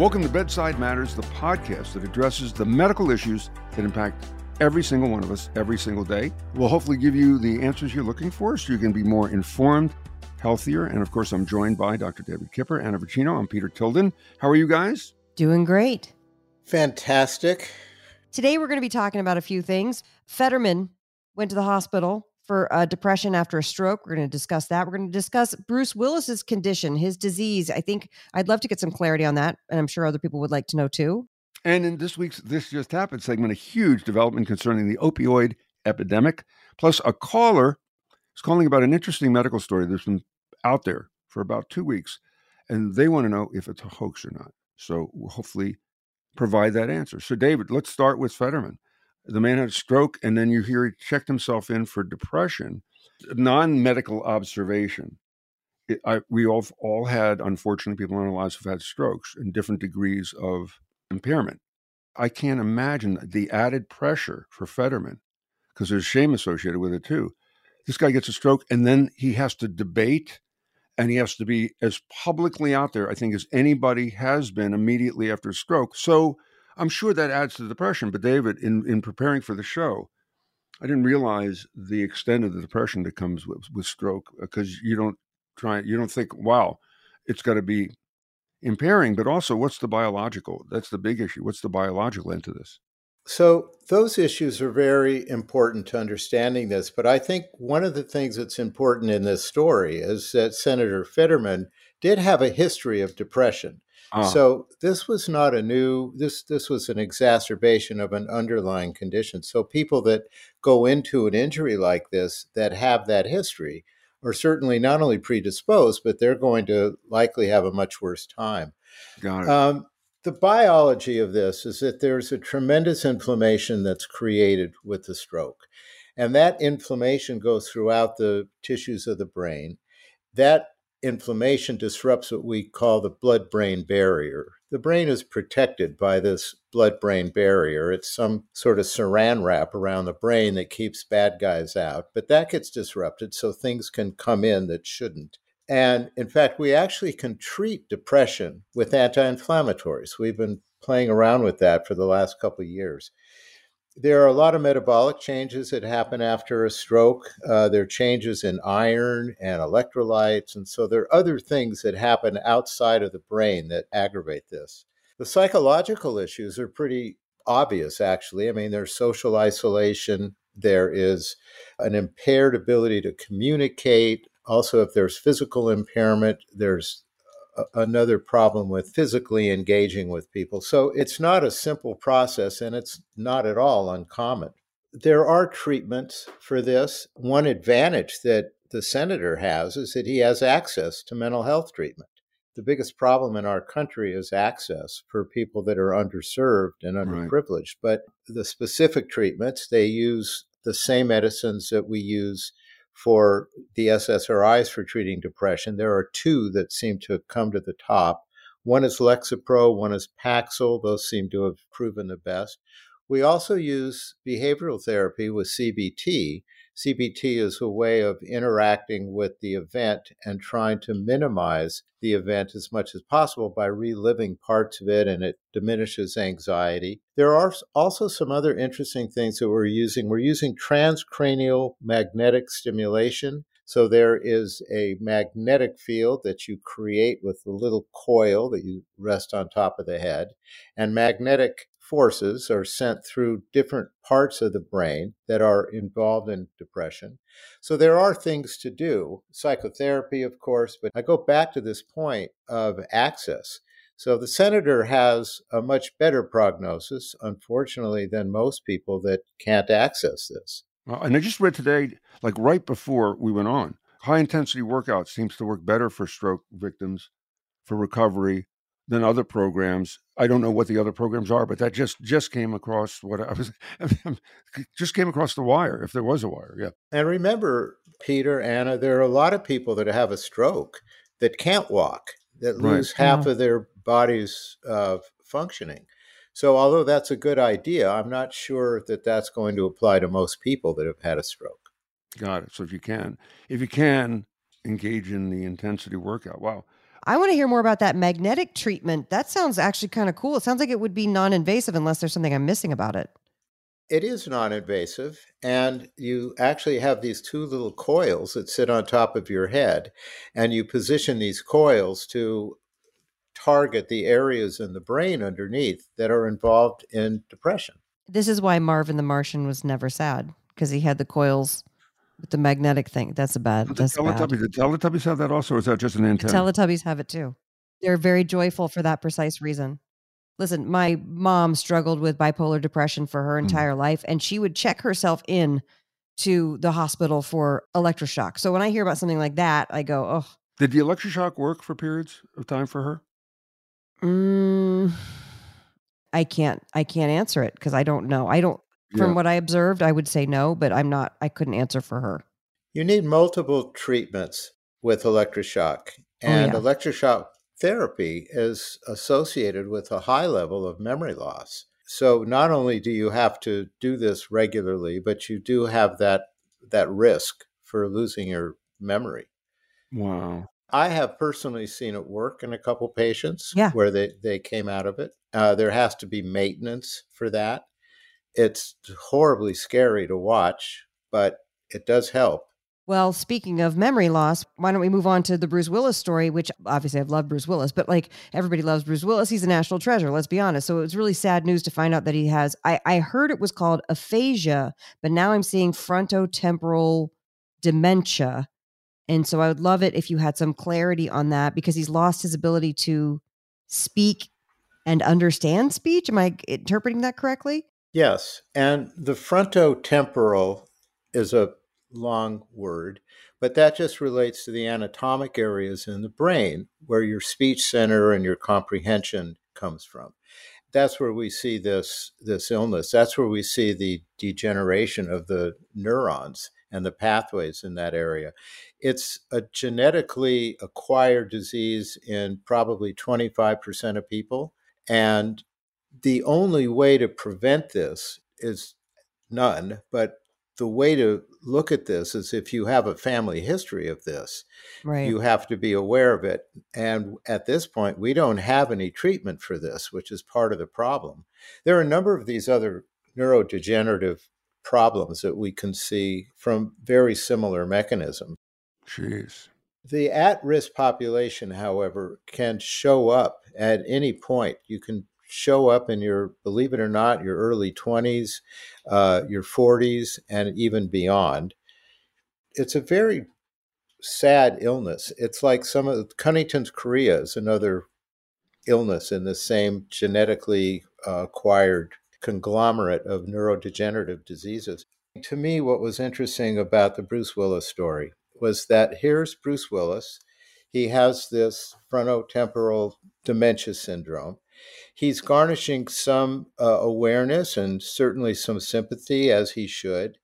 Welcome to Bedside Matters, the podcast that addresses the medical issues that impact every single one of us every single day. We'll hopefully give you the answers you're looking for so you can be more informed, healthier. And of course, I'm joined by Dr. David Kipper, Anna Vocino. I'm Peter Tilden. How are you guys? Doing great. Fantastic. Today, we're going to be talking about a few things. Fetterman went to the hospital for uh, depression after a stroke. We're going to discuss that. We're going to discuss Bruce Willis's condition, his disease. I think I'd love to get some clarity on that, and I'm sure other people would like to know too. And in this week's This Just Happened segment, a huge development concerning the opioid epidemic, plus a caller is calling about an interesting medical story that's been out there for about two weeks, and they want to know if it's a hoax or not. So we'll hopefully provide that answer. So, David, let's start with Fetterman. The man had a stroke, and then you hear he checked himself in for depression. Non medical observation. It, I, we all, all had, unfortunately, people in our lives who've had strokes in different degrees of impairment. I can't imagine the added pressure for Fetterman because there's shame associated with it too. This guy gets a stroke and then he has to debate and he has to be as publicly out there, I think, as anybody has been immediately after a stroke. So I'm sure that adds to the depression. But David, in, in preparing for the show, I didn't realize the extent of the depression that comes with, with stroke uh, because you don't try, you don't think, wow, it's got to be impairing, but also what's the biological? That's the big issue. What's the biological end to this? So, those issues are very important to understanding this. But I think one of the things that's important in this story is that Senator Fetterman did have a history of depression. Ah. So this was not a new this this was an exacerbation of an underlying condition. So people that go into an injury like this that have that history are certainly not only predisposed, but they're going to likely have a much worse time. Got it. Um, the biology of this is that there's a tremendous inflammation that's created with the stroke. And that inflammation goes throughout the tissues of the brain. That inflammation disrupts what we call the blood brain barrier. The brain is protected by this blood brain barrier. It's some sort of saran wrap around the brain that keeps bad guys out, but that gets disrupted so things can come in that shouldn't. And in fact, we actually can treat depression with anti inflammatories. We've been playing around with that for the last couple of years there are a lot of metabolic changes that happen after a stroke. Uh, there are changes in iron and electrolytes. And so there are other things that happen outside of the brain that aggravate this. The psychological issues are pretty obvious, actually. I mean, there's social isolation, there is an impaired ability to communicate. Also, if there's physical impairment, there's another problem with physically engaging with people. So it's not a simple process and it's not at all uncommon. There are treatments for this. One advantage that the senator has is that he has access to mental health treatment. The biggest problem in our country is access for people that are underserved and underprivileged. Right. But the specific treatments, they use the same medicines that we use for the SSRIs for treating depression. There are two that seem to have come to the top. One is Lexapro, one is Paxil. Those seem to have proven the best. We also use behavioral therapy with CBT, CBT is a way of interacting with the event and trying to minimize the event as much as possible by reliving parts of it, and it diminishes anxiety. There are also some other interesting things that we're using. We're using transcranial magnetic stimulation. So there is a magnetic field that you create with a little coil that you rest on top of the head, and magnetic forces are sent through different parts of the brain that are involved in depression. So there are things to do, psychotherapy, of course, but I go back to this point of access. So the senator has a much better prognosis, unfortunately, than most people that can't access this. And I just read today, like right before we went on, high intensity workout seems to work better for stroke victims for recovery than other programs. I don't know what the other programs are, but that just just came across what I was just came across the wire. If there was a wire, yeah. And remember, Peter, Anna, there are a lot of people that have a stroke that can't walk, that lose right. half yeah. of their body's uh, functioning. So, although that's a good idea, I'm not sure that that's going to apply to most people that have had a stroke. Got it. So, if you can, if you can engage in the intensity workout, wow. I want to hear more about that magnetic treatment. That sounds actually kind of cool. It sounds like it would be non invasive unless there's something I'm missing about it. It is non invasive, and you actually have these two little coils that sit on top of your head, and you position these coils to target the areas in the brain underneath that are involved in depression. This is why Marvin the Martian was never sad because he had the coils with the magnetic thing. That's a bad. The That's bad. Teletubbies, the Teletubbies have that also, or is that just an The? Teletubbies have it too. They're very joyful for that precise reason. Listen, my mom struggled with bipolar depression for her Mm. entire life, and she would check herself in to the hospital for electroshock. So when I hear about something like that, I go, oh, Did the electroshock work for periods of time for her? mm, I can't, I can't answer it because I don't know. I don't. From Yeah. what I observed, I would say no, but I'm not. I couldn't answer for her. You need multiple treatments with electroshock, and yeah. electroshock therapy is associated with a high level of memory loss. So not only do you have to do this regularly, but you do have that that risk for losing your memory. Wow. I have personally seen it work in a couple patients Yeah. where they, they came out of it. Uh, there has to be maintenance for that. It's horribly scary to watch, but it does help. Well, speaking of memory loss, why don't we move on to the Bruce Willis story, which obviously I've loved Bruce Willis, but like everybody loves Bruce Willis. He's a national treasure, let's be honest. So it was really sad news to find out that he has, I, I heard it was called aphasia, but now I'm seeing frontotemporal dementia. And so I would love it if you had some clarity on that because he's lost his ability to speak and understand speech. Am I interpreting that correctly? Yes. And the frontotemporal is a long word, but that just relates to the anatomic areas in the brain where your speech center and your comprehension comes from. That's where we see this, this illness. That's where we see the degeneration of the neurons and the pathways in that area. It's a genetically acquired disease in probably 25% of people. And the only way to prevent this is none, but the way to look at this is if you have a family history of this, Right. you have to be aware of it. And at this point, we don't have any treatment for this, which is part of the problem. There are a number of these other neurodegenerative problems that we can see from very similar mechanisms. Jeez. The at risk population, however, can show up at any point. You can show up in your, believe it or not, your early 20s, uh, your 40s, and even beyond. It's a very sad illness. It's like some of Huntington's chorea is another illness in the same genetically uh, acquired conglomerate of neurodegenerative diseases. To me, what was interesting about the Bruce Willis story was that here's Bruce Willis. He has this frontotemporal dementia syndrome. He's garnishing some uh, awareness and certainly some sympathy, as he should.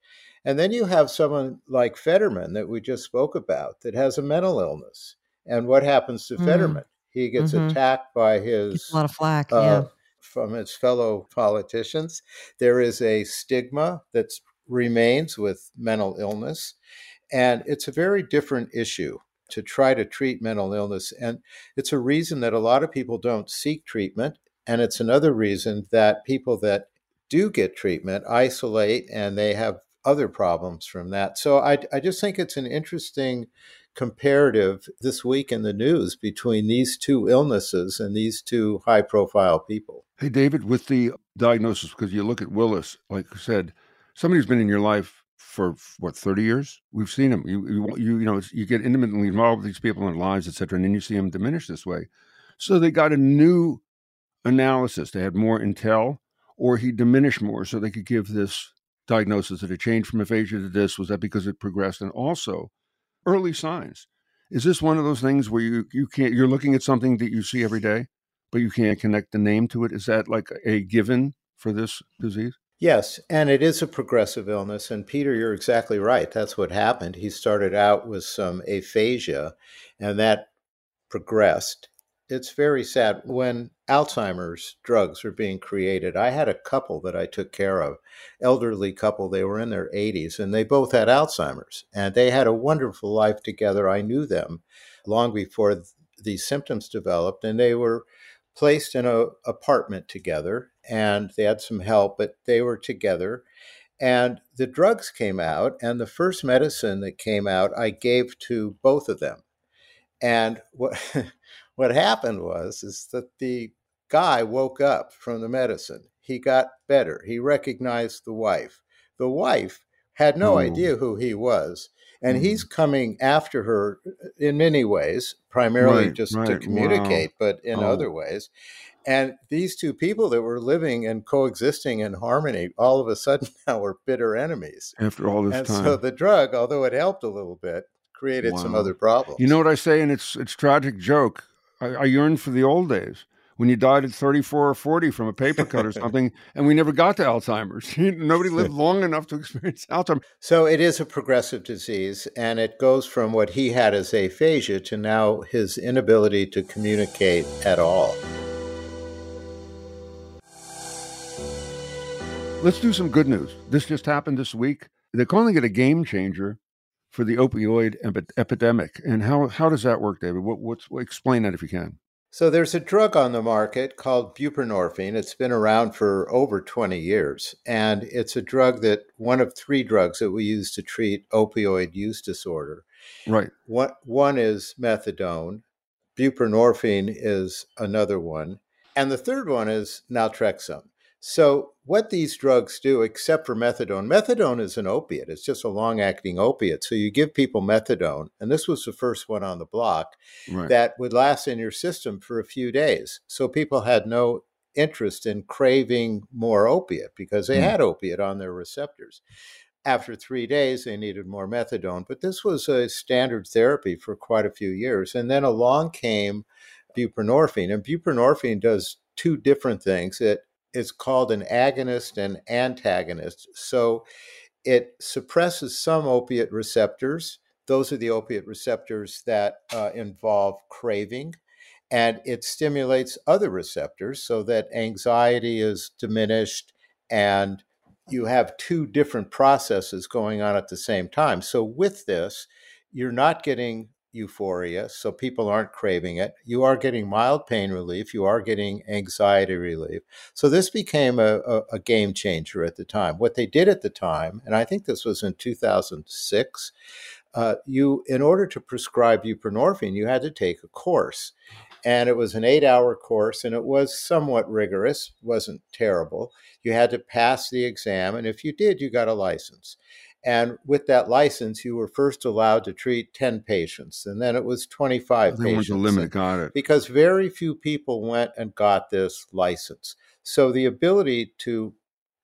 And then you have someone like Fetterman that we just spoke about that has a mental illness. And what happens to Mm. Fetterman? He gets Mhm. attacked by Gets his a lot of flack. uh, yeah. from his fellow politicians. There is a stigma that remains with mental illness, and it's a very different issue to try to treat mental illness. And it's a reason that a lot of people don't seek treatment, and it's another reason that people that do get treatment isolate and they have other problems from that. So I, I just think it's an interesting comparative this week in the news between these two illnesses and these two high profile people. Hey, David, with the diagnosis, because you look at Willis, like I said, somebody who's been in your life for what thirty years. We've seen him. You you you, you know you get intimately involved with these people in their lives, etc and then you see them diminish this way. So they got a new analysis. They had more intel, or he diminished more, so they could give this diagnosis. That it changed from aphasia to this. Was that because it progressed? And also, early signs. Is this one of those things where you you can't? You're looking at something that you see every day, but you can't connect the name to it. Is that like a given for this disease? Yes, and it is a progressive illness. And Peter, you're exactly right. That's what happened. He started out with some aphasia, and that progressed. It's very sad. When Alzheimer's drugs were being created, I had a couple that I took care of, elderly couple. They were in their 80s, and they both had Alzheimer's, and they had a wonderful life together. I knew them long before these symptoms developed, and they were placed in a apartment together, and they had some help, but they were together. And the drugs came out, and the first medicine that came out, I gave to both of them. And what what happened was is that the guy woke up from the medicine. He got better. He recognized the wife. The wife had no hmm. idea who he was. And mm. he's coming after her in many ways, primarily right, just right. to communicate, wow. but in oh. other ways. And these two people that were living and coexisting in harmony, all of a sudden now were bitter enemies. After all this and time. so the drug, although it helped a little bit, created wow. some other problems. You know what I say, and it's it's tragic joke. I, I yearn for the old days when you died at 34 or 40 from a paper cut or something, and we never got to Alzheimer's. Nobody lived long enough to experience Alzheimer's. So it is a progressive disease, and it goes from what he had as aphasia to now his inability to communicate at all. Let's do some good news. This just happened this week. They're calling it a game changer for the opioid epi- epidemic. And how, how does that work, David? What, what's, explain that if you can. So there's a drug on the market called buprenorphine. It's been around for over 20 years, and it's a drug that one of three drugs that we use to treat opioid use disorder. Right. One, one is methadone. Buprenorphine is another one, and the third one is naltrexone. So, what these drugs do, except for methadone, methadone is an opiate. It's just a long acting opiate. So, you give people methadone, and this was the first one on the block right. that would last in your system for a few days. So, people had no interest in craving more opiate because they mm. had opiate on their receptors. After three days, they needed more methadone. But this was a standard therapy for quite a few years. And then along came buprenorphine, and buprenorphine does two different things. It is called an agonist and antagonist. So it suppresses some opiate receptors. Those are the opiate receptors that uh, involve craving. And it stimulates other receptors so that anxiety is diminished and you have two different processes going on at the same time. So, with this, you're not getting euphoria, so people aren't craving it. You are getting mild pain relief. You are getting anxiety relief. So this became a, a, a, game changer at the time. What they did at the time, and I think this was in 2006, uh, you in order to prescribe buprenorphine, you had to take a course. And it was an eight hour course, and it was somewhat rigorous, wasn't terrible. You had to pass the exam, and if you did, you got a license. And with that license, you were first allowed to treat 10 patients, and then it was 25 then patients. the limit, got it. Because very few people went and got this license. So the ability to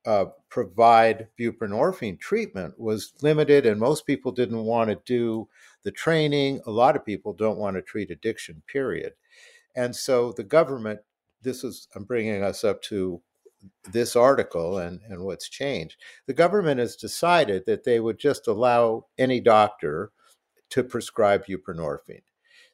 uh, provide buprenorphine treatment was limited, and most people didn't want to do the training. A lot of people don't want to treat addiction, period. And so the government, this is, I'm bringing us up to this article and, and what's changed. The government has decided that they would just allow any doctor to prescribe buprenorphine.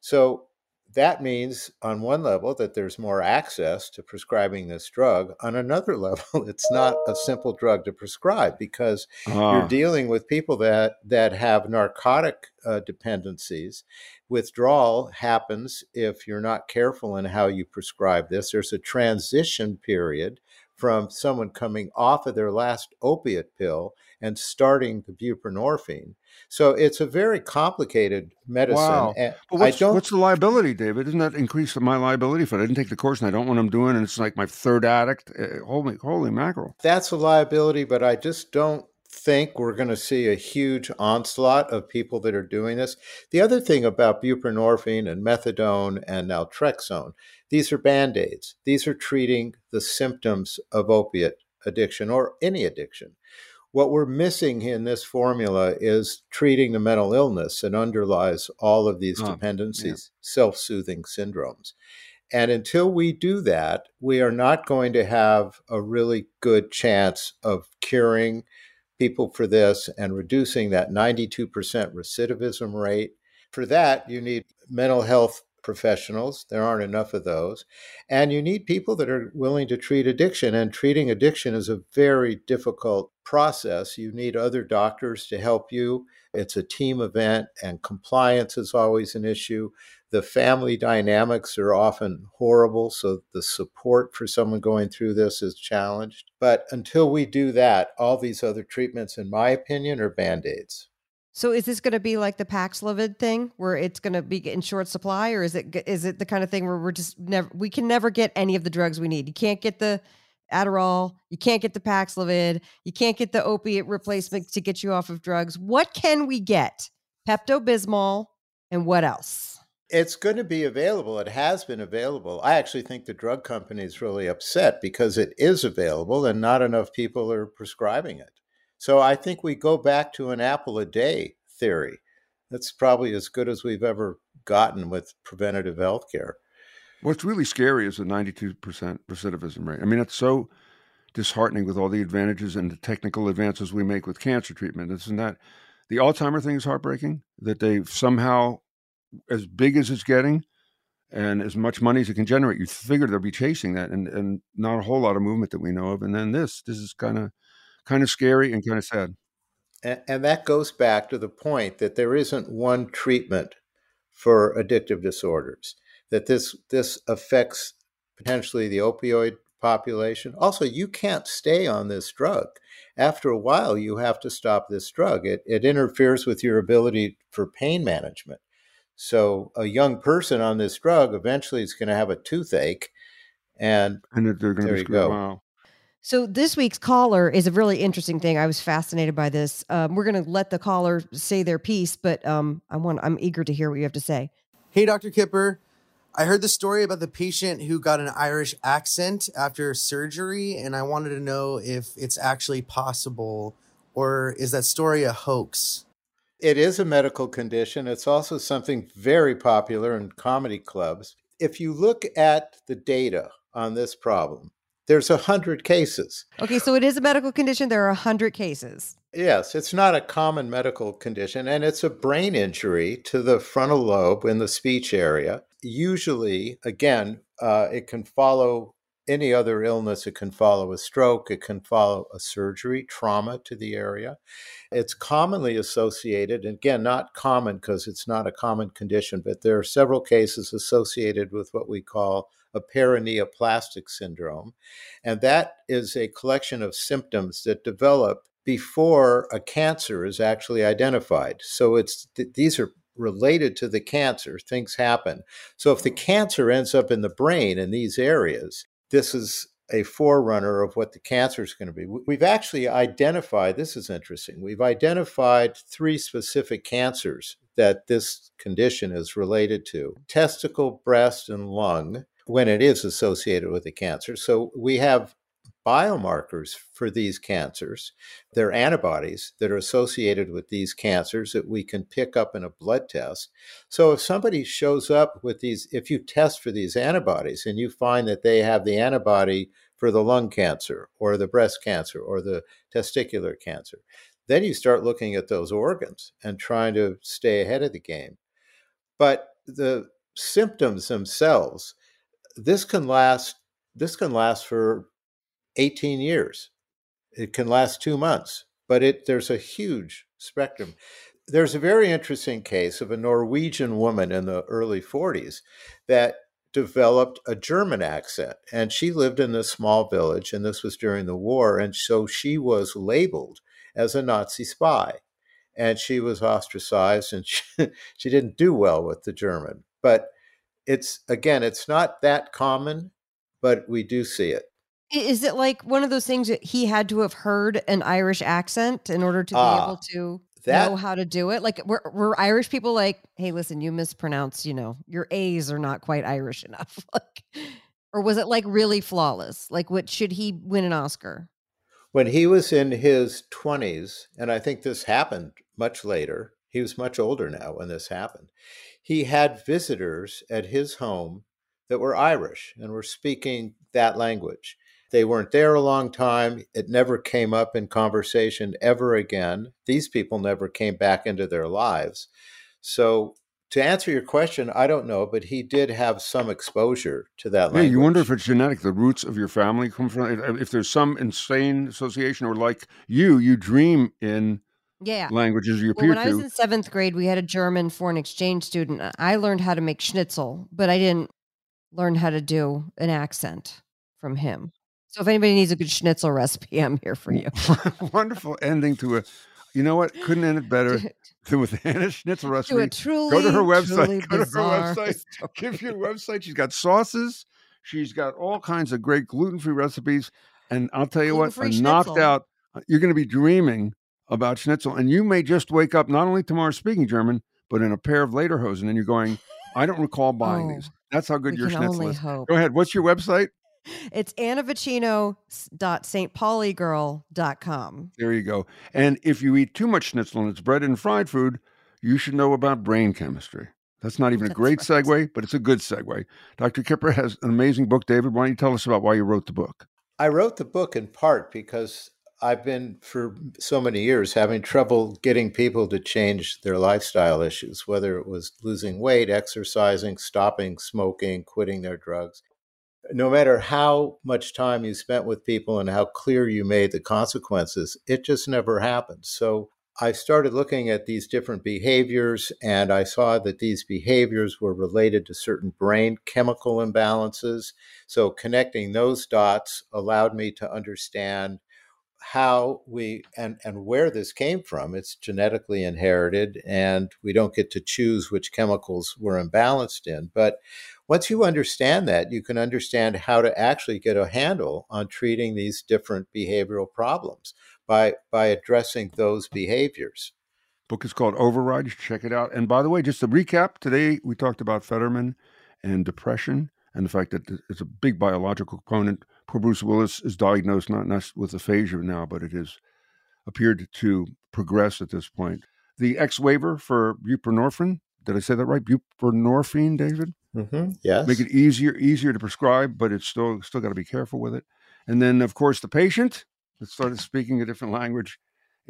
So that means, on one level, that there's more access to prescribing this drug. On another level, it's not a simple drug to prescribe because uh. you're dealing with people that that have narcotic uh, dependencies. Withdrawal happens if you're not careful in how you prescribe this. There's a transition period from someone coming off of their last opiate pill and starting the buprenorphine. So it's a very complicated medicine. Wow. But what's, what's, the liability, David? Isn't that increase my liability for it? I didn't take the course and I don't know what I'm doing and it's like my third addict. Uh, holy, holy mackerel. That's a liability, but I just don't think we're going to see a huge onslaught of people that are doing this. The other thing about buprenorphine and methadone and naltrexone, these are band aids. These are treating the symptoms of opiate addiction or any addiction. What we're missing in this formula is treating the mental illness that underlies all of these oh, dependencies, yeah. self soothing syndromes. And until we do that, we are not going to have a really good chance of curing people for this and reducing that 92% recidivism rate. For that, you need mental health professionals. There aren't enough of those. And you need people that are willing to treat addiction. And treating addiction is a very difficult process. You need other doctors to help you. It's a team event, and compliance is always an issue. The family dynamics are often horrible, so the support for someone going through this is challenged. But until we do that, all these other treatments, in my opinion, are band aids. So is this going to be like the Paxlovid thing, where it's going to be in short supply, or is it is it the kind of thing where we're just never we can never get any of the drugs we need? You can't get the Adderall, you can't get the Paxlovid, you can't get the opiate replacement to get you off of drugs. What can we get? Pepto Bismol, and what else? It's going to be available. It has been available. I actually think the drug company is really upset because it is available and not enough people are prescribing it. So I think we go back to an apple a day theory. That's probably as good as we've ever gotten with preventative health care. What's really scary is the 92% recidivism rate. I mean, it's so disheartening with all the advantages and the technical advances we make with cancer treatment. Isn't that the Alzheimer thing is heartbreaking that they somehow, as big as it's getting and as much money as it can generate, you figure they'll be chasing that and, and not a whole lot of movement that we know of. And then this, this is kind of kind of scary and kind of sad. And, and that goes back to the point that there isn't one treatment for addictive disorders. That this this affects potentially the opioid population. Also, you can't stay on this drug. After a while, you have to stop this drug. It, it interferes with your ability for pain management. So, a young person on this drug eventually is going to have a toothache, and, and they're going to go. Wow. So this week's caller is a really interesting thing. I was fascinated by this. Um, we're going to let the caller say their piece, but um, I want I'm eager to hear what you have to say. Hey, Dr. Kipper. I heard the story about the patient who got an Irish accent after surgery, and I wanted to know if it's actually possible, or is that story a hoax? It is a medical condition. It's also something very popular in comedy clubs. If you look at the data on this problem, there's a hundred cases. Okay, so it is a medical condition. There are a hundred cases. Yes, it's not a common medical condition, and it's a brain injury to the frontal lobe in the speech area. Usually, again, uh, it can follow any other illness. It can follow a stroke. It can follow a surgery, trauma to the area. It's commonly associated, and again, not common because it's not a common condition, but there are several cases associated with what we call a paraneoplastic syndrome. And that is a collection of symptoms that develop before a cancer is actually identified. So it's th- these are related to the cancer, things happen. So if the mm. cancer ends up in the brain in these areas, this is a forerunner of what the cancer is going to be. We've actually identified, this is interesting, we've identified three specific cancers that this condition is related to testicle, breast, and lung when it is associated with a cancer. So we have biomarkers for these cancers. They're antibodies that are associated with these cancers that we can pick up in a blood test. So if somebody shows up with these, if you test for these antibodies and you find that they have the antibody for the lung cancer or the breast cancer or the testicular cancer, then you start looking at those organs and trying to stay ahead of the game. But the symptoms themselves this can last this can last for 18 years. It can last 2 months, but it there's a huge spectrum. There's a very interesting case of a Norwegian woman in the early 40s that developed a German accent. And she lived in this small village, and this was during the war. And so she was labeled as a Nazi spy. And she was ostracized, and she, she didn't do well with the German. But it's again, it's not that common, but we do see it. Is it like one of those things that he had to have heard an Irish accent in order to be uh, able to that, know how to do it? Like, were, were Irish people like, hey, listen, you mispronounced, you know, your A's are not quite Irish enough? like, or was it like really flawless? Like, what should he win an Oscar? When he was in his 20s, and I think this happened much later, he was much older now when this happened he had visitors at his home that were Irish and were speaking that language. They weren't there a long time. It never came up in conversation ever again. These people never came back into their lives. So, to answer your question, I don't know, but he did have some exposure to that language. Yeah, you wonder if it's genetic. The roots of your family come from. If there's some insane association, or like you, you dream in Yeah. languages you Well, appear when I was in seventh grade, we had a German foreign exchange student. I learned how to make schnitzel, but I didn't learn how to do an accent from him. So if anybody needs a good schnitzel recipe, I'm here for you. Wonderful ending to a. You know what? Couldn't end it better than with Anna Schnitzel to recipe. a truly, her website, go to her website, story. Give your website. She's got sauces. She's got all kinds of great gluten-free recipes. And I'll tell you what, a knocked out. uh, You're going to be dreaming about schnitzel, and you may just wake up not only tomorrow speaking German, but in a pair of lederhosen, and you're going, I don't recall buying oh, these. Oh, That's how good your schnitzel is. hope. Go ahead. What's your website? It's annavocino.stpaulygirl.com. There you go. And if you eat too much schnitzel and it's bread and fried food, you should know about brain chemistry. That's not even a great right. segue, but it's a good segue. Dr. Kipper has an amazing book. David, why don't you tell us about why you wrote the book? I wrote the book in part because I've been for so many years having trouble getting people to change their lifestyle issues, whether it was losing weight, exercising, stopping smoking, quitting their drugs. No matter how much time you spent with people and how clear you made the consequences, it just never happened. So I started looking at these different behaviors and I saw that these behaviors were related to certain brain chemical imbalances. So connecting those dots allowed me to understand how we and and where this came from it's genetically inherited and we don't get to choose which chemicals we're imbalanced in but once you understand that you can understand how to actually get a handle on treating these different behavioral problems by by addressing those behaviors Book is called Override. Check it out. And by the way, just to recap, today we talked about Fetterman and depression and the fact that it's a big biological component. Poor Bruce Willis is diagnosed not, not with aphasia now, but it has appeared to progress at this point. The X waiver for buprenorphine. Did I say that right? Buprenorphine, David? mm-hmm. yes make it easier easier to prescribe, but it's still still got to be careful with it. And then, of course, the patient that started speaking a different language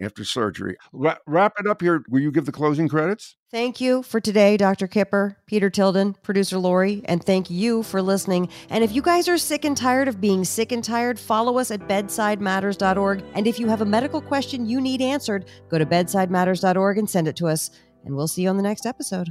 after surgery. Ra- wrap it up here. Will you give the closing credits? Thank you for today, Dr. Kipper, Peter Tilden, producer Lori, and thank you for listening. And if you guys are sick and tired of being sick and tired, follow us at bedsidematters.org. And if you have a medical question you need answered, go to bedsidematters.org and send it to us. And we'll see you on the next episode.